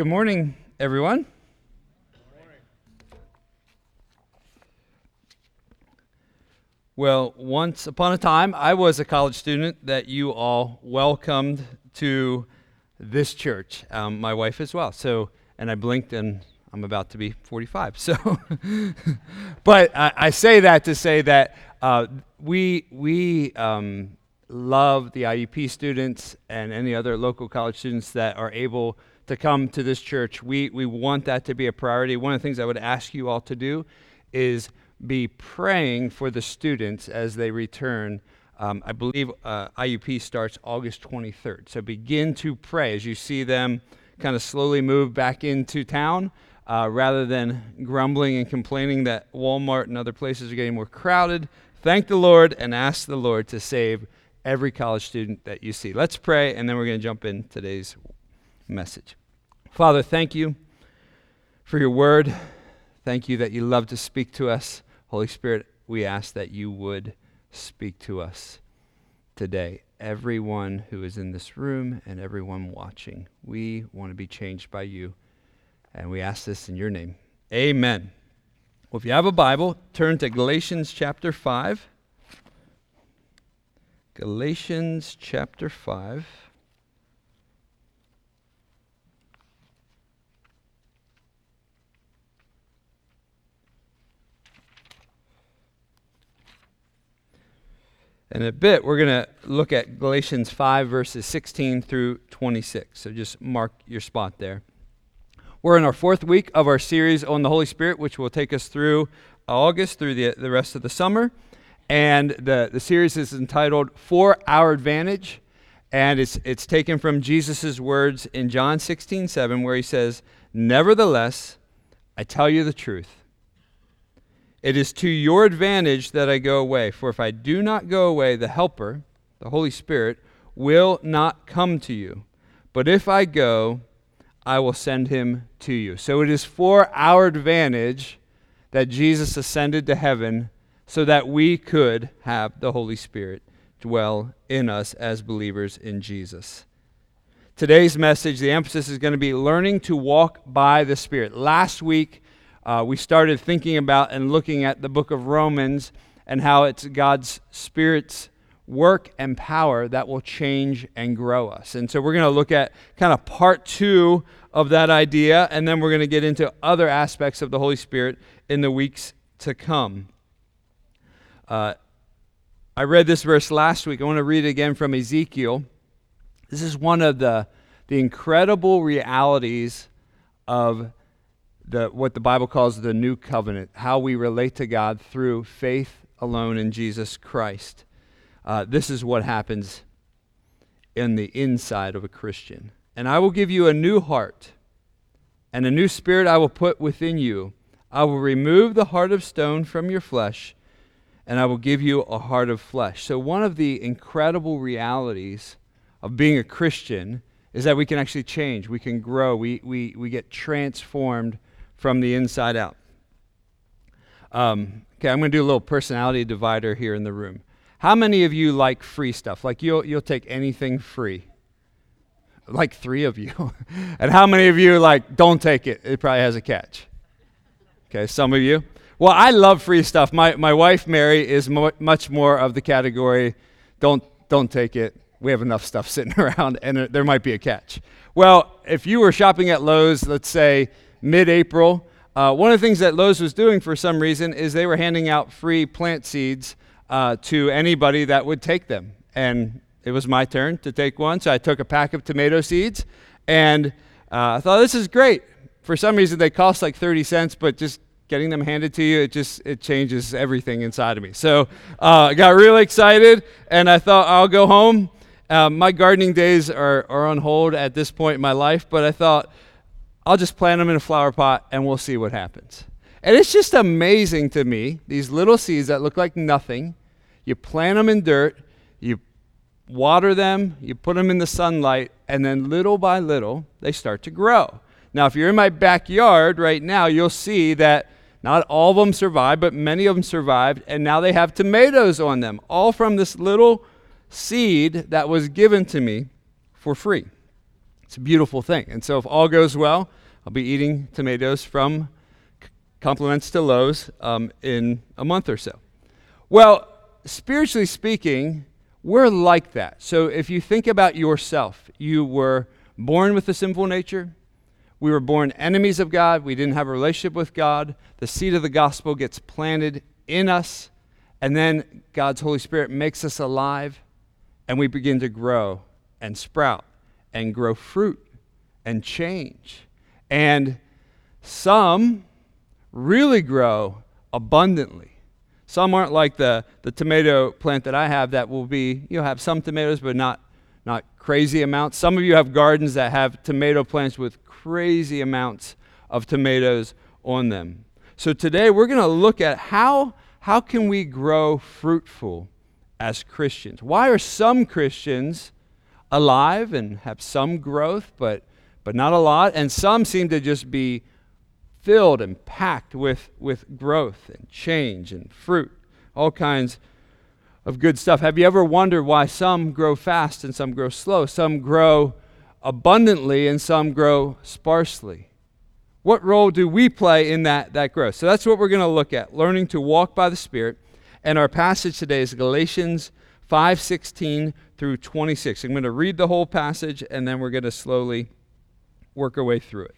Good morning, everyone. Well, once upon a time, I was a college student that you all welcomed to this church, um, my wife as well. So, and I blinked and I'm about to be 45. So, but I, I, say that to say that uh, we, we um, love the IUP students and any other local college students that are able to come to this church. We, we want that to be a priority. One of the things I would ask you all to do is be praying for the students as they return. Um, I believe uh, IUP starts August 23rd. So begin to pray as you see them kind of slowly move back into town uh, rather than grumbling and complaining that Walmart and other places are getting more crowded. Thank the Lord and ask the Lord to save every college student that you see. Let's pray, and then we're going to jump in today's message. Father, thank you for your word. Thank you that you love to speak to us. Holy Spirit, we ask that you would speak to us today. Everyone who is in this room and everyone watching, we want to be changed by you. And we ask this in your name. Amen. Well, if you have a Bible, turn to Galatians chapter 5. Galatians chapter 5. In a bit, we're going to look at Galatians 5, verses 16 through 26. So just mark your spot there. We're in our fourth week of our series on the Holy Spirit, which will take us through August, through the, the rest of the summer. And the, the series is entitled For Our Advantage. And it's, it's taken from Jesus' words in John 16, 7, where he says, Nevertheless, I tell you the truth. It is to your advantage that I go away. For if I do not go away, the Helper, the Holy Spirit, will not come to you. But if I go, I will send him to you. So it is for our advantage that Jesus ascended to heaven so that we could have the Holy Spirit dwell in us as believers in Jesus. Today's message, the emphasis is going to be learning to walk by the Spirit. Last week, uh, we started thinking about and looking at the book of Romans and how it's God's Spirit's work and power that will change and grow us. And so we're going to look at kind of part two of that idea, and then we're going to get into other aspects of the Holy Spirit in the weeks to come. Uh, I read this verse last week. I want to read it again from Ezekiel. This is one of the, the incredible realities of the, what the Bible calls the new covenant, how we relate to God through faith alone in Jesus Christ. Uh, this is what happens in the inside of a Christian. And I will give you a new heart, and a new spirit I will put within you. I will remove the heart of stone from your flesh, and I will give you a heart of flesh. So, one of the incredible realities of being a Christian is that we can actually change, we can grow, we, we, we get transformed from the inside out. Um, okay, I'm going to do a little personality divider here in the room. How many of you like free stuff? Like you'll, you'll take anything free? Like three of you. and how many of you like don't take it? It probably has a catch. Okay, some of you. Well, I love free stuff. My, my wife, Mary, is mo- much more of the category don't, don't take it. We have enough stuff sitting around, and there might be a catch. Well, if you were shopping at Lowe's, let's say mid April. Uh, one of the things that Lowe's was doing for some reason is they were handing out free plant seeds uh, to anybody that would take them. And it was my turn to take one, so I took a pack of tomato seeds, and uh, I thought this is great. For some reason, they cost like 30 cents, but just getting them handed to you, it just it changes everything inside of me. So uh, I got really excited, and I thought I'll go home. Uh, my gardening days are, are on hold at this point in my life, but I thought I'll just plant them in a flower pot and we'll see what happens. And it's just amazing to me, these little seeds that look like nothing. You plant them in dirt, you water them, you put them in the sunlight, and then little by little, they start to grow. Now, if you're in my backyard right now, you'll see that not all of them survived, but many of them survived, and now they have tomatoes on them, all from this little seed that was given to me for free. It's a beautiful thing. And so, if all goes well, I'll be eating tomatoes from Compliments to Lowe's um, in a month or so. Well, spiritually speaking, we're like that. So, if you think about yourself, you were born with a sinful nature. We were born enemies of God. We didn't have a relationship with God. The seed of the gospel gets planted in us, and then God's Holy Spirit makes us alive, and we begin to grow and sprout and grow fruit and change. And some really grow abundantly. Some aren't like the, the tomato plant that I have that will be, you'll have some tomatoes, but not, not crazy amounts. Some of you have gardens that have tomato plants with crazy amounts of tomatoes on them. So today we're going to look at how, how can we grow fruitful as Christians? Why are some Christians alive and have some growth, but, but not a lot? And some seem to just be filled and packed with, with growth and change and fruit, all kinds of good stuff. Have you ever wondered why some grow fast and some grow slow? Some grow abundantly and some grow sparsely. What role do we play in that, that growth? So that's what we're going to look at, learning to walk by the Spirit. And our passage today is Galatians 5:16 through 26. I'm going to read the whole passage and then we're going to slowly work our way through it.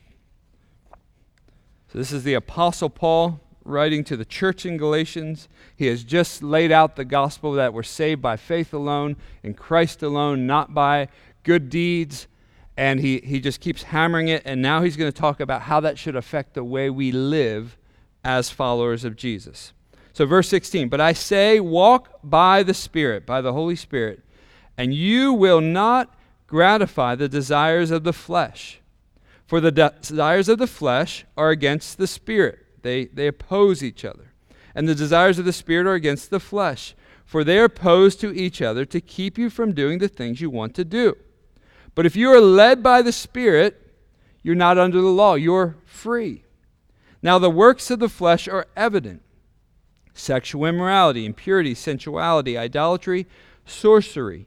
So this is the apostle Paul writing to the church in Galatians. He has just laid out the gospel that we're saved by faith alone, in Christ alone, not by good deeds, and he, he just keeps hammering it. And now he's going to talk about how that should affect the way we live as followers of Jesus. So, verse 16, but I say, walk by the Spirit, by the Holy Spirit, and you will not gratify the desires of the flesh. For the desires of the flesh are against the Spirit, they, they oppose each other. And the desires of the Spirit are against the flesh, for they are opposed to each other to keep you from doing the things you want to do. But if you are led by the Spirit, you're not under the law, you're free. Now, the works of the flesh are evident sexual immorality, impurity, sensuality, idolatry, sorcery,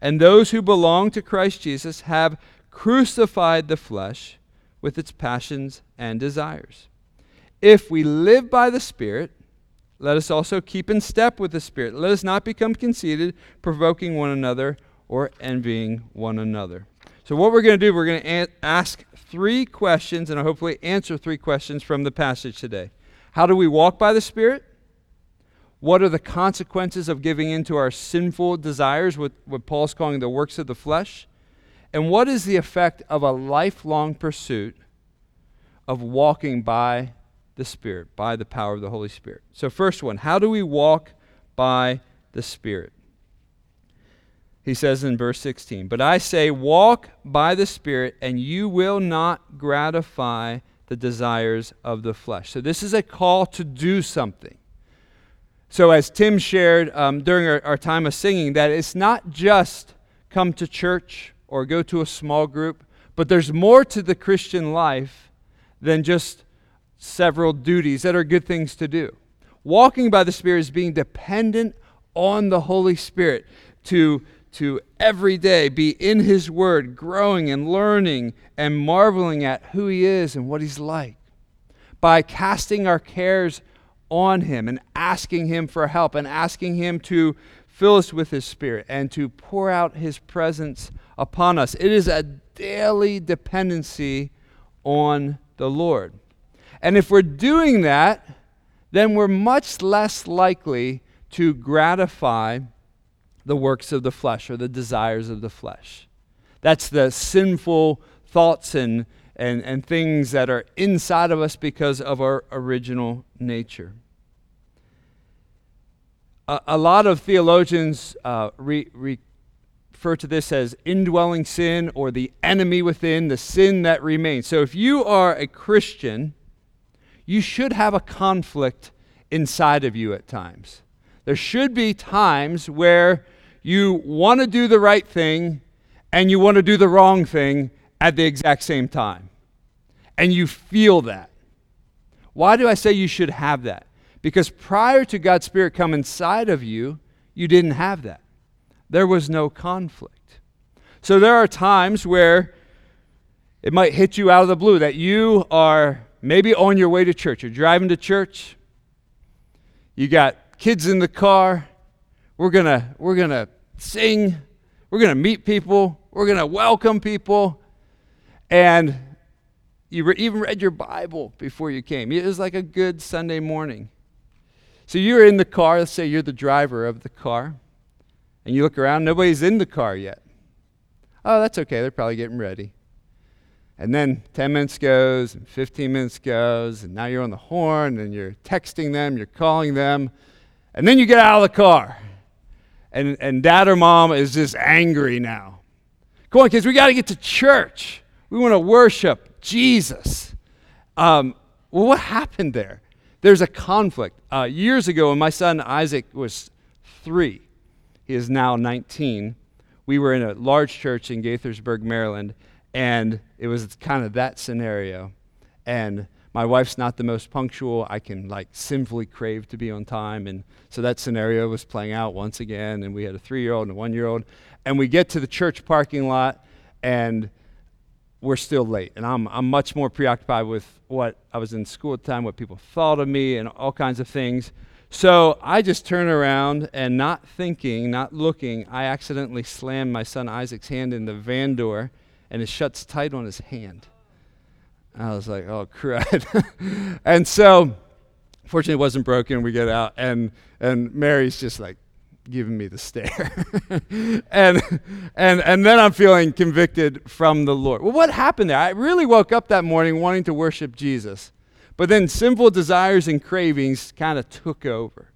And those who belong to Christ Jesus have crucified the flesh with its passions and desires. If we live by the Spirit, let us also keep in step with the Spirit. Let us not become conceited, provoking one another or envying one another. So, what we're going to do, we're going to a- ask three questions and hopefully answer three questions from the passage today. How do we walk by the Spirit? What are the consequences of giving in to our sinful desires, what, what Paul's calling the works of the flesh? And what is the effect of a lifelong pursuit of walking by the Spirit, by the power of the Holy Spirit? So, first one, how do we walk by the Spirit? he says in verse 16, But I say, walk by the Spirit, and you will not gratify the desires of the flesh. So this is a call to do something. So, as Tim shared um, during our, our time of singing, that it's not just come to church or go to a small group, but there's more to the Christian life than just several duties that are good things to do. Walking by the Spirit is being dependent on the Holy Spirit to to every day be in His Word, growing and learning and marveling at who He is and what He's like. By casting our cares on Him and asking Him for help and asking Him to fill us with His Spirit and to pour out His presence upon us. It is a daily dependency on the Lord. And if we're doing that, then we're much less likely to gratify the works of the flesh or the desires of the flesh. That's the sinful thoughts and, and, and things that are inside of us because of our original nature. A, a lot of theologians uh, re, re, refer to this as indwelling sin or the enemy within, the sin that remains. So if you are a Christian, you should have a conflict inside of you at times. There should be times where you want to do the right thing and you want to do the wrong thing at the exact same time. And you feel that. Why do I say you should have that? Because prior to God's Spirit come inside of you, you didn't have that. There was no conflict. So there are times where it might hit you out of the blue that you are maybe on your way to church. You're driving to church. You got kids in the car. We're going to we're going to sing. We're going to meet people. We're going to welcome people. And you re- even read your Bible before you came. It was like a good Sunday morning. So you're in the car. Let's say you're the driver of the car. And you look around, nobody's in the car yet. Oh, that's okay. They're probably getting ready. And then 10 minutes goes, and 15 minutes goes, and now you're on the horn, and you're texting them, you're calling them. And then you get out of the car, and, and dad or mom is just angry now. Come on, kids, we got to get to church. We want to worship Jesus. Um, well, what happened there? There's a conflict. Uh, years ago, when my son Isaac was three, he is now 19, we were in a large church in Gaithersburg, Maryland, and it was kind of that scenario. And my wife's not the most punctual. I can like sinfully crave to be on time. And so that scenario was playing out once again. And we had a three year old and a one year old. And we get to the church parking lot and we're still late. And I'm, I'm much more preoccupied with what I was in school at the time, what people thought of me, and all kinds of things. So I just turn around and not thinking, not looking, I accidentally slam my son Isaac's hand in the van door and it shuts tight on his hand. I was like, oh, crud. and so, fortunately, it wasn't broken. We get out, and, and Mary's just like giving me the stare. and, and, and then I'm feeling convicted from the Lord. Well, what happened there? I really woke up that morning wanting to worship Jesus, but then sinful desires and cravings kind of took over.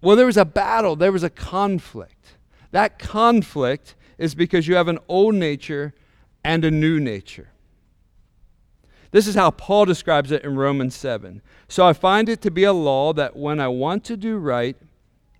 Well, there was a battle, there was a conflict. That conflict is because you have an old nature and a new nature. This is how Paul describes it in Romans 7. So I find it to be a law that when I want to do right,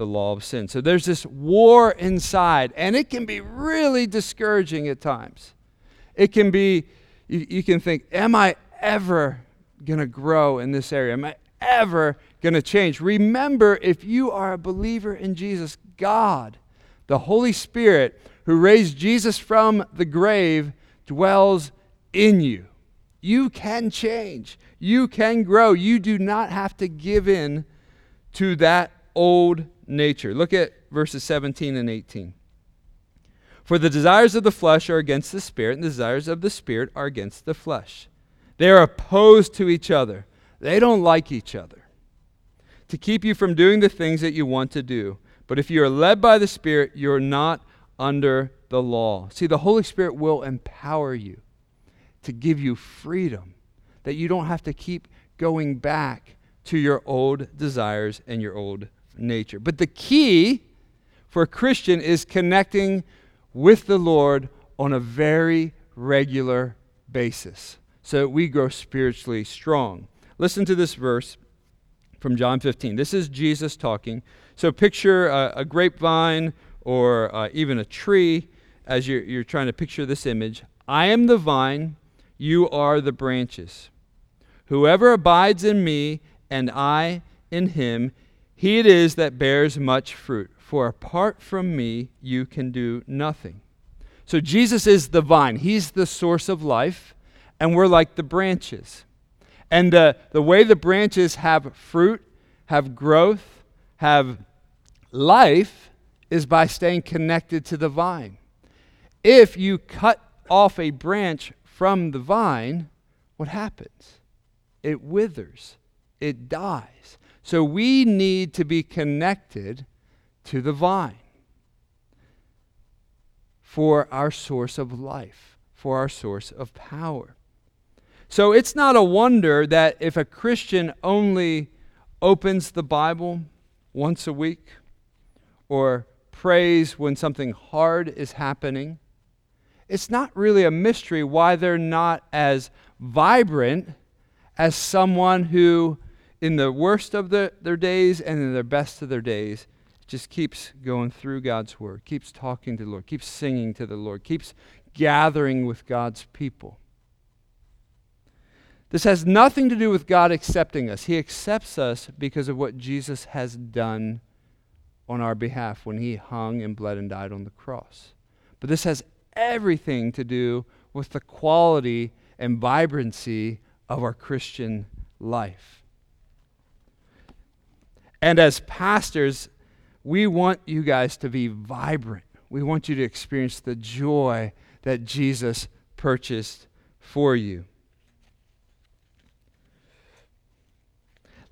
the law of sin. So there's this war inside, and it can be really discouraging at times. It can be, you, you can think, Am I ever going to grow in this area? Am I ever going to change? Remember, if you are a believer in Jesus, God, the Holy Spirit, who raised Jesus from the grave, dwells in you. You can change. You can grow. You do not have to give in to that old nature. Look at verses 17 and 18. For the desires of the flesh are against the spirit, and the desires of the spirit are against the flesh. They are opposed to each other. They don't like each other. To keep you from doing the things that you want to do. But if you are led by the Spirit, you're not under the law. See, the Holy Spirit will empower you to give you freedom, that you don't have to keep going back to your old desires and your old nature. But the key for a Christian is connecting with the Lord on a very regular basis so that we grow spiritually strong. Listen to this verse from John 15. This is Jesus talking. So picture a, a grapevine or uh, even a tree as you're, you're trying to picture this image. I am the vine, you are the branches. Whoever abides in me and I in him, he it is that bears much fruit. For apart from me, you can do nothing. So Jesus is the vine, he's the source of life, and we're like the branches. And the, the way the branches have fruit, have growth, have life, is by staying connected to the vine. If you cut off a branch from the vine, what happens? It withers, it dies. So we need to be connected to the vine for our source of life, for our source of power. So it's not a wonder that if a Christian only opens the Bible once a week or prays when something hard is happening, it's not really a mystery why they're not as vibrant as someone who, in the worst of the, their days and in the best of their days, just keeps going through God's word, keeps talking to the Lord, keeps singing to the Lord, keeps gathering with God's people. This has nothing to do with God accepting us. He accepts us because of what Jesus has done on our behalf when he hung and bled and died on the cross. But this has everything to do with the quality and vibrancy of our Christian life. And as pastors, we want you guys to be vibrant. We want you to experience the joy that Jesus purchased for you.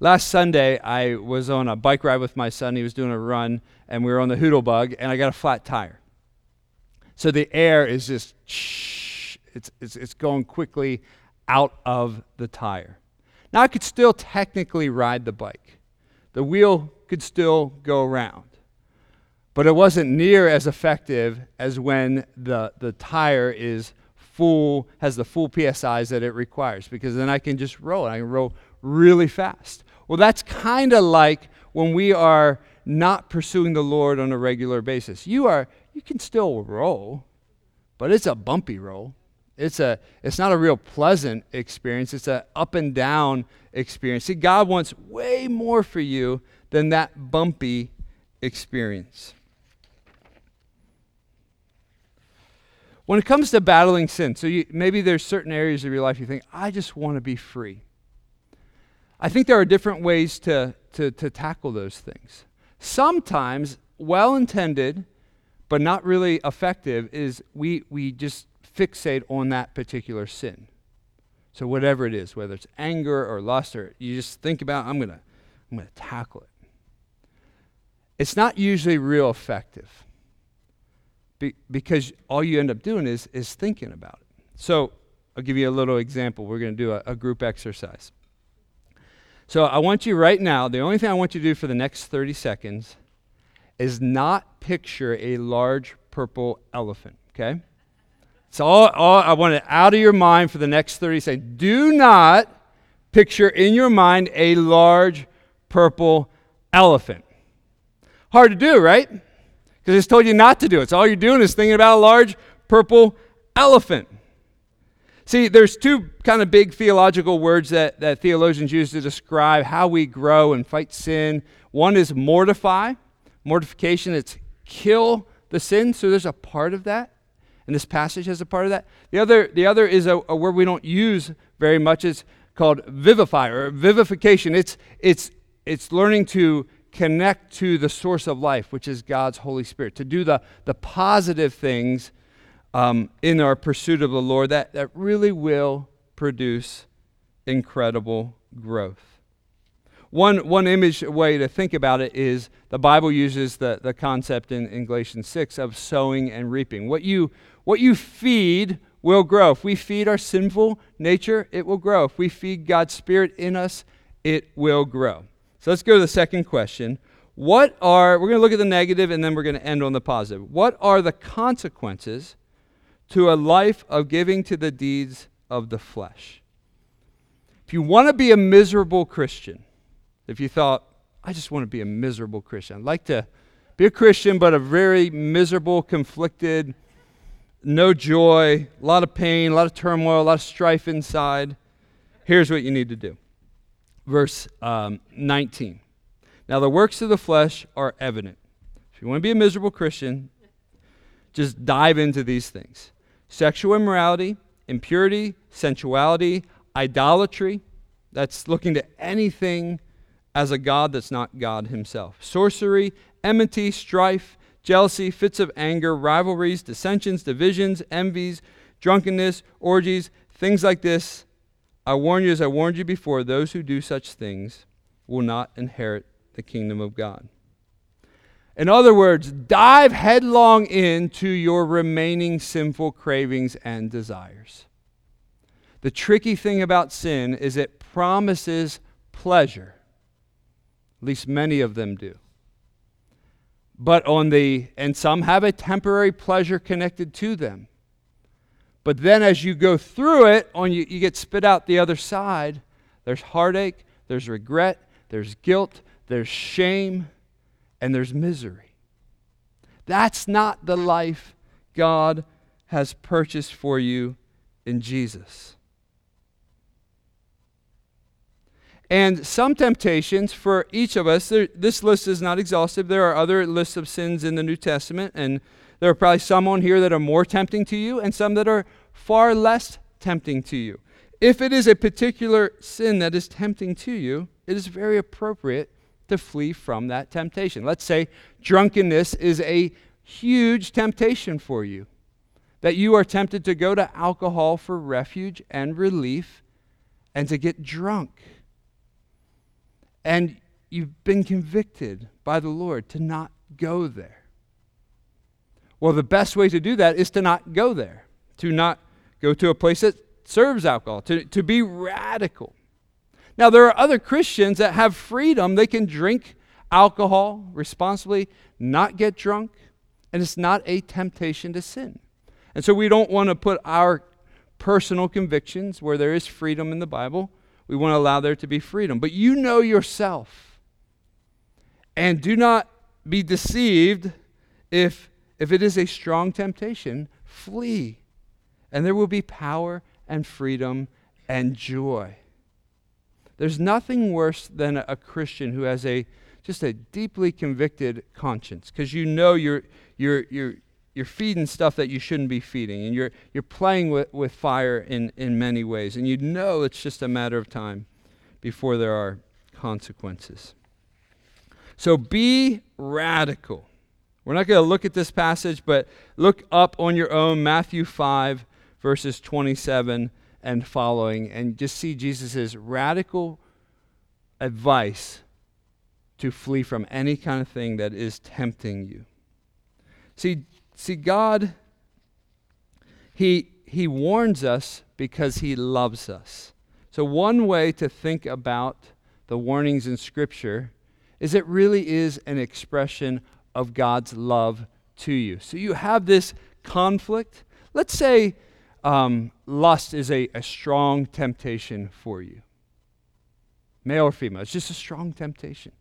Last Sunday, I was on a bike ride with my son. He was doing a run, and we were on the Hoodlebug, and I got a flat tire. So the air is just, it's, it's, it's going quickly out of the tire. Now, I could still technically ride the bike, the wheel could still go around. But it wasn't near as effective as when the, the tire is full, has the full PSIs that it requires, because then I can just roll. I can roll really fast. Well, that's kind of like when we are not pursuing the Lord on a regular basis. You are you can still roll, but it's a bumpy roll. It's a it's not a real pleasant experience. It's a up and down experience. See, God wants way more for you than that bumpy experience. When it comes to battling sin, so you, maybe there's certain areas of your life you think, I just want to be free. I think there are different ways to, to, to tackle those things. Sometimes, well intended, but not really effective is we, we just fixate on that particular sin. So whatever it is, whether it's anger or lust, or you just think about, I'm gonna, I'm gonna tackle it. It's not usually real effective, be, because all you end up doing is is thinking about it. So I'll give you a little example. We're gonna do a, a group exercise. So I want you right now. The only thing I want you to do for the next 30 seconds is not picture a large purple elephant, okay? It's all, all I want it out of your mind for the next 30 seconds. Do not picture in your mind a large purple elephant. Hard to do, right? Because it's told you not to do it. So all you're doing is thinking about a large purple elephant. See, there's two kind of big theological words that, that theologians use to describe how we grow and fight sin. One is mortify, Mortification, it's kill the sin. So there's a part of that. And this passage has a part of that. The other, the other is a, a word we don't use very much. It's called vivify or vivification. It's, it's, it's learning to connect to the source of life, which is God's Holy Spirit, to do the, the positive things um, in our pursuit of the Lord that, that really will produce incredible growth. One, one image way to think about it is the Bible uses the, the concept in, in Galatians 6 of sowing and reaping. What you, what you feed will grow. If we feed our sinful nature, it will grow. If we feed God's Spirit in us, it will grow. So let's go to the second question. What are, we're going to look at the negative and then we're going to end on the positive. What are the consequences to a life of giving to the deeds of the flesh? If you want to be a miserable Christian, if you thought, I just want to be a miserable Christian, I'd like to be a Christian, but a very miserable, conflicted, no joy, a lot of pain, a lot of turmoil, a lot of strife inside, here's what you need to do. Verse um, 19. Now, the works of the flesh are evident. If you want to be a miserable Christian, just dive into these things sexual immorality, impurity, sensuality, idolatry. That's looking to anything as a God that's not God himself. Sorcery, enmity, strife, jealousy, fits of anger, rivalries, dissensions, divisions, envies, drunkenness, orgies, things like this. I warn you, as I warned you before, those who do such things will not inherit the kingdom of God. In other words, dive headlong into your remaining sinful cravings and desires. The tricky thing about sin is it promises pleasure. At least many of them do. But on the, and some have a temporary pleasure connected to them. But then as you go through it, on you, you get spit out the other side, there's heartache, there's regret, there's guilt, there's shame, and there's misery. That's not the life God has purchased for you in Jesus. And some temptations for each of us, there, this list is not exhaustive. There are other lists of sins in the New Testament, and there are probably some on here that are more tempting to you and some that are far less tempting to you. If it is a particular sin that is tempting to you, it is very appropriate to flee from that temptation. Let's say drunkenness is a huge temptation for you, that you are tempted to go to alcohol for refuge and relief and to get drunk and you've been convicted by the Lord to not go there. Well, the best way to do that is to not go there, to not go to a place that serves alcohol, to, to be radical. Now, there are other Christians that have freedom. They can drink alcohol responsibly, not get drunk, and it's not a temptation to sin. And so we don't want to put our personal convictions where there is freedom in the Bible we want to allow there to be freedom. But you know yourself. And do not be deceived if, if it is a strong temptation. Flee. And there will be power and freedom and joy. There's nothing worse than a Christian who has a just a deeply convicted conscience because you know you're, you're, you're, you're feeding stuff that you shouldn't be feeding, and you're, you're playing with, with fire in, in many ways, and you know it's just a matter of time before there are consequences. So be radical. We're not going to look at this passage, but look up on your own Matthew 5, verses 27 and following, and just see Jesus' radical advice to flee from any kind of thing that is tempting you. See, See, God, he, he warns us because He loves us. So, one way to think about the warnings in Scripture is it really is an expression of God's love to you. So, you have this conflict. Let's say um, lust is a, a strong temptation for you, male or female. It's just a strong temptation.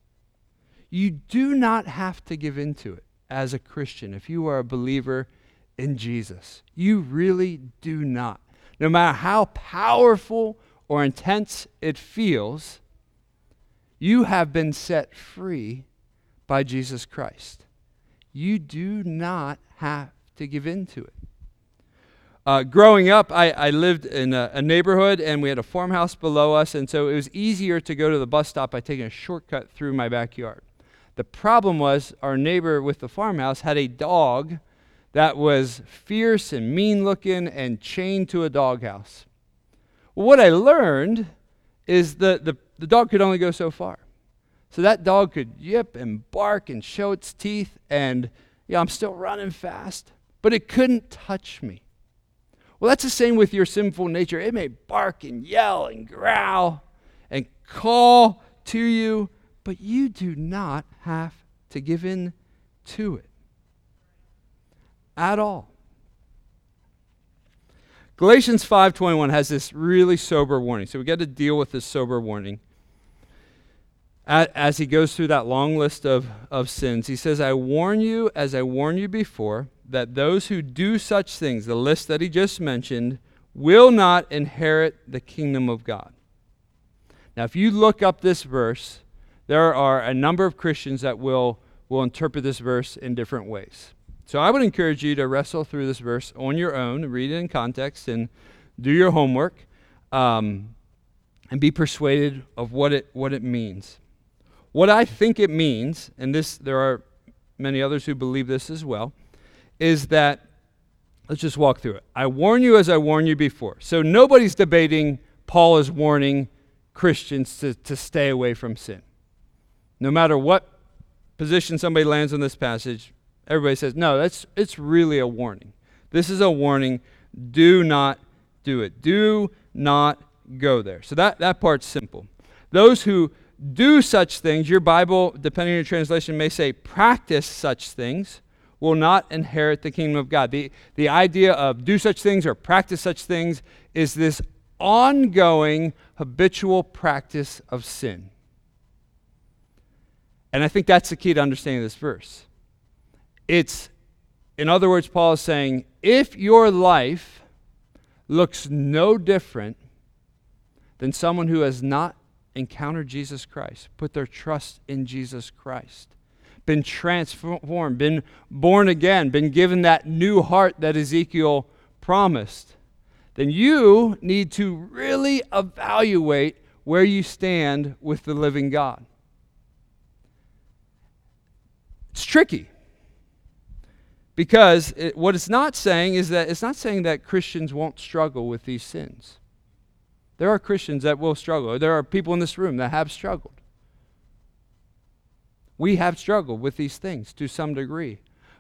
You do not have to give in to it as a Christian, if you are a believer in Jesus. You really do not. No matter how powerful or intense it feels, you have been set free by Jesus Christ. You do not have to give in to it. Uh, growing up, I, I lived in a, a, neighborhood and we had a farmhouse below us, and so it was easier to go to the bus stop by taking a shortcut through my backyard. The problem was our neighbor with the farmhouse had a dog that was fierce and mean looking and chained to a doghouse. Well, what I learned is that the, the dog could only go so far. So that dog could yip and bark and show its teeth, and yeah, I'm still running fast, but it couldn't touch me. Well, that's the same with your sinful nature. It may bark and yell and growl and call to you, but you do not have to give in to it at all. Galatians 5:21 has this really sober warning. So we got to deal with this sober warning. As he goes through that long list of, of sins, he says, I warn you, as I warned you before, that those who do such things, the list that he just mentioned, will not inherit the kingdom of God. Now, if you look up this verse, there are a number of Christians that will, will interpret this verse in different ways. So I would encourage you to wrestle through this verse on your own, read it in context, and do your homework, um, and be persuaded of what it, what it means. What I think it means, and this there are many others who believe this as well, is that, let's just walk through it. I warn you as I warned you before. So nobody's debating Paul is warning Christians to, to stay away from sin. No matter what position somebody lands on this passage, everybody says, no, that's, it's really a warning. This is a warning. Do not do it. Do not go there. So that, that part's simple. Those who do such things, your Bible, depending on your translation, may say practice such things, will not inherit the kingdom of God. The, the idea of do such things or practice such things is this ongoing, habitual practice of sin. And I think that's the key to understanding this verse. It's, in other words, Paul is saying, if your life looks no different than someone who has not encountered Jesus Christ, put their trust in Jesus Christ, been transformed, been born again, been given that new heart that Ezekiel promised, then you need to really evaluate where you stand with the living God. It's tricky because it, what it's not saying is that it's not saying that Christians won't struggle with these sins. There are Christians that will struggle. There are people in this room that have struggled. We have struggled with these things to some degree.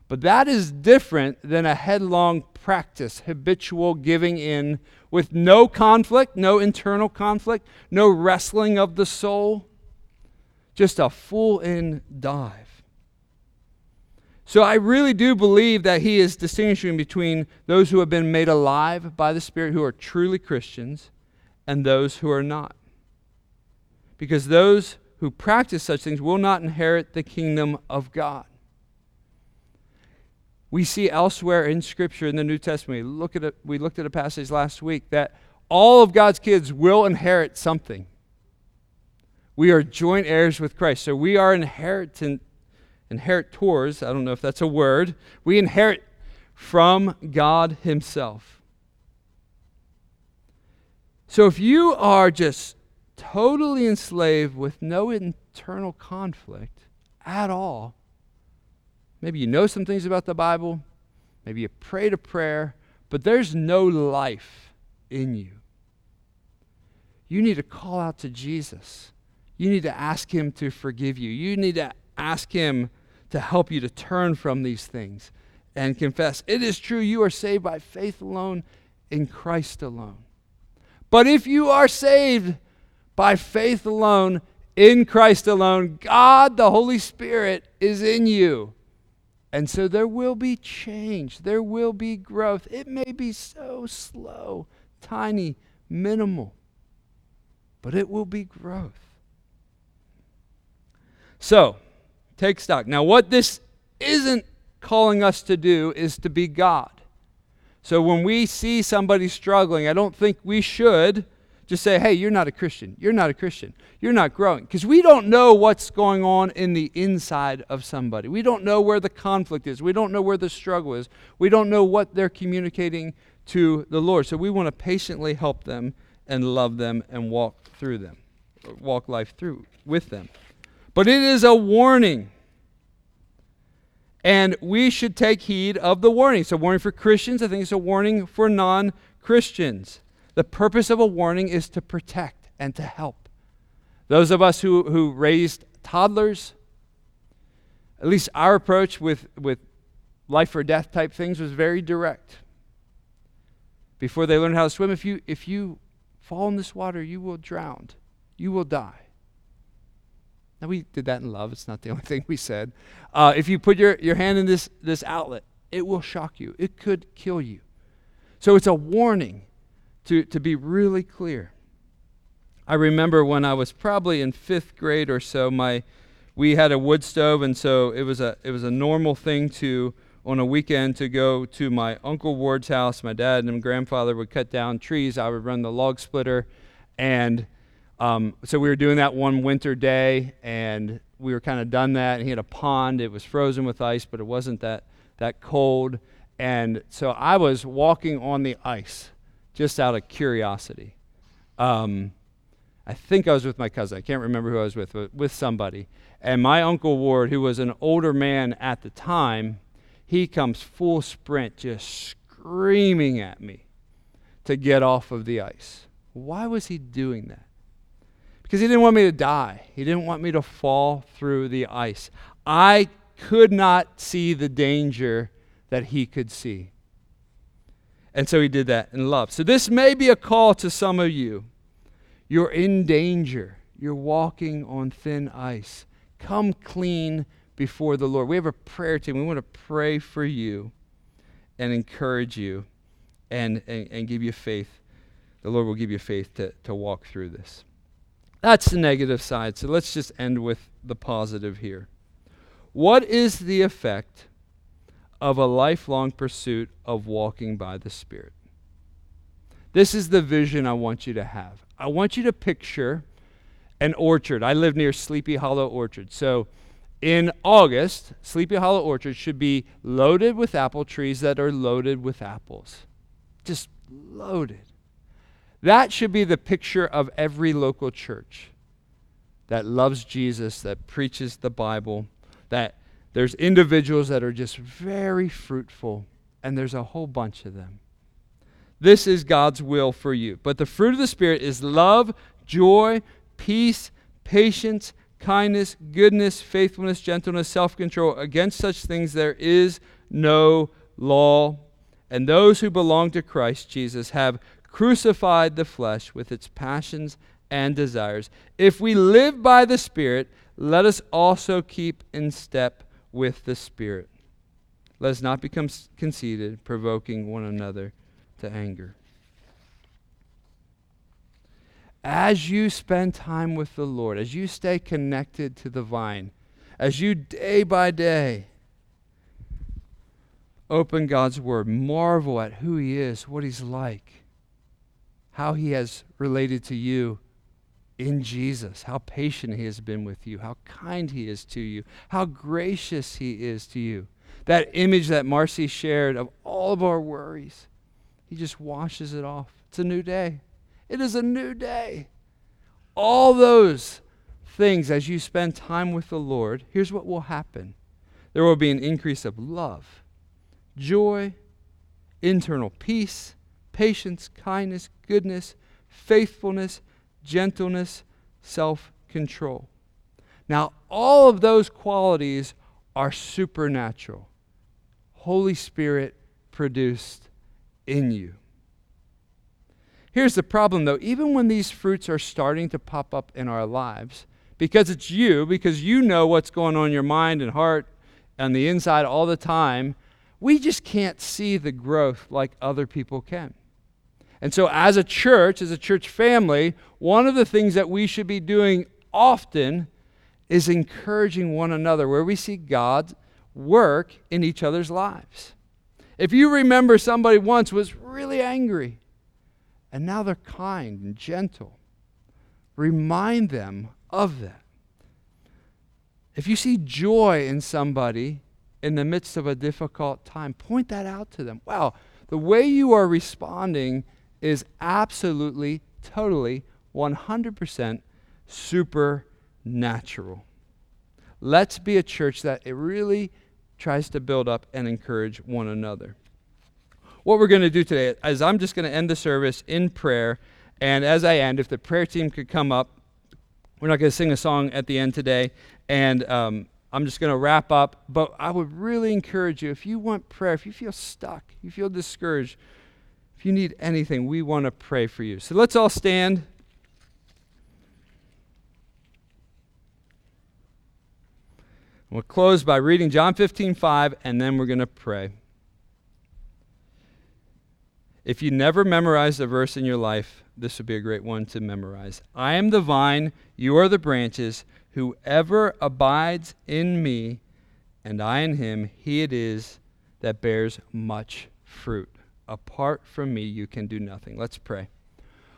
But that is different than a headlong practice, habitual giving in with no conflict, no internal conflict, no wrestling of the soul, just a full in dive. So I really do believe that he is distinguishing between those who have been made alive by the Spirit, who are truly Christians, and those who are not. Because those who practice such things will not inherit the kingdom of God. We see elsewhere in Scripture in the New Testament, we, look at a, we looked at a passage last week that all of God's kids will inherit something. We are joint heirs with Christ. So we are inheritant, inheritors. I don't know if that's a word. We inherit from God Himself. So if you are just totally enslaved with no internal conflict at all, Maybe you know some things about the Bible. Maybe you prayed a prayer, but there's no life in you. You need to call out to Jesus. You need to ask Him to forgive you. You need to ask Him to help you to turn from these things and confess it is true you are saved by faith alone in Christ alone. But if you are saved by faith alone in Christ alone, God, the Holy Spirit, is in you. And so there will be change, there will be growth. It may be so slow, tiny, minimal, but it will be growth. So, take stock. Now, what this isn't calling us to do is to be God. So, when we see somebody struggling, I don't think we should just say, hey, you're not a Christian. You're not a Christian. You're not growing. Because we don't know what's going on in the inside of somebody. We don't know where the conflict is. We don't know where the struggle is. We don't know what they're communicating to the Lord. So we want to patiently help them and love them and walk through them, walk life through with them. But it is a warning. And we should take heed of the warning. It's a warning for Christians. I think it's a warning for non Christians. The purpose of a warning is to protect and to help. Those of us who, who raised toddlers, at least our approach with, with life or death type things was very direct. Before they learned how to swim, if you, if you fall in this water, you will drown. You will die. Now, we did that in love. It's not the only thing we said. Uh, if you put your, your hand in this, this outlet, it will shock you, it could kill you. So it's a warning to, to be really clear. I remember when I was probably in fifth grade or so, my we had a wood stove, and so it was a it was a normal thing to on a weekend to go to my uncle Ward's house. My dad and my grandfather would cut down trees. I would run the log splitter, and um, so we were doing that one winter day, and we were kind of done that. And he had a pond. It was frozen with ice, but it wasn't that that cold. And so I was walking on the ice just out of curiosity. Um, I think I was with my cousin. I can't remember who I was with, but with somebody. And my Uncle Ward, who was an older man at the time, he comes full sprint, just screaming at me to get off of the ice. Why was he doing that? Because he didn't want me to die. He didn't want me to fall through the ice. I could not see the danger that he could see. And so he did that in love. So this may be a call to some of you. You're in danger. You're walking on thin ice. Come clean before the Lord. We have a prayer team. We want to pray for you and encourage you and, and, and give you faith. The Lord will give you faith to, to walk through this. That's the negative side. So let's just end with the positive here. What is the effect of a lifelong pursuit of walking by the Spirit? This is the vision I want you to have. I want you to picture an orchard. I live near Sleepy Hollow Orchard. So in August, Sleepy Hollow Orchard should be loaded with apple trees that are loaded with apples. Just loaded. That should be the picture of every local church that loves Jesus, that preaches the Bible, that there's individuals that are just very fruitful, and there's a whole bunch of them. This is God's will for you. But the fruit of the Spirit is love, joy, peace, patience, kindness, goodness, faithfulness, gentleness, self control. Against such things there is no law. And those who belong to Christ Jesus have crucified the flesh with its passions and desires. If we live by the Spirit, let us also keep in step with the Spirit. Let us not become conceited, provoking one another to anger. As you spend time with the Lord, as you stay connected to the vine, as you day by day open God's Word, marvel at who He is, what He's like, how He has related to you in Jesus, how patient He has been with you, how kind He is to you, how gracious He is to you. That image that Marcy shared of all of our worries, He just washes it off. It's a new day. It is a new day. All those things, as you spend time with the Lord, here's what will happen there will be an increase of love, joy, internal peace, patience, kindness, goodness, faithfulness gentleness, self control. Now, all of those qualities are supernatural. Holy Spirit produced in you. Here's the problem though, even when these fruits are starting to pop up in our lives, because it's you, because you know what's going on in your mind and heart and the inside all the time, we just can't see the growth like other people can. And so, as a church, as a church family, one of the things that we should be doing often is encouraging one another where we see God work in each other's lives. If you remember somebody once was really angry and now they're kind and gentle, remind them of that. If you see joy in somebody in the midst of a difficult time, point that out to them. Wow, the way you are responding is absolutely, totally, 100% supernatural. Let's be a church that it really tries to build up and encourage one another. What we're going to do today is I'm just going to end the service in prayer. And as I end, if the prayer team could come up, we're not going to sing a song at the end today. And um, I'm just going to wrap up. But I would really encourage you if you want prayer, if you feel stuck, you feel discouraged, if you need anything, we want to pray for you. So let's all stand. We'll close by reading John 15, 5, and then we're going to pray. If you never memorized a verse in your life, this would be a great one to memorize. I am the vine, you are the branches. Whoever abides in me, and I in him, he it is that bears much fruit. Apart from me, you can do nothing. Let's pray.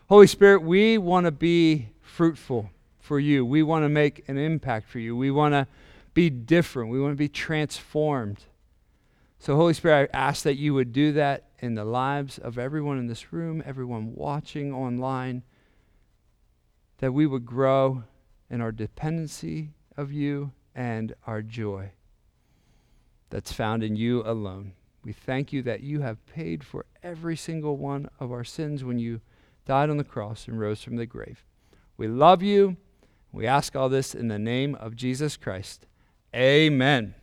Holy Spirit, we want to be fruitful for you. We want to make an impact for you. We want to be different. We want to be transformed. So, Holy Spirit, I ask that you would do that in the lives of everyone in this room, everyone watching online, that we would grow in our dependency of you and our joy that's found in you alone. We thank you that you have paid for every single one of our sins when you died on the cross and rose from the grave. We love you. We ask all this in the name of Jesus Christ. Amen.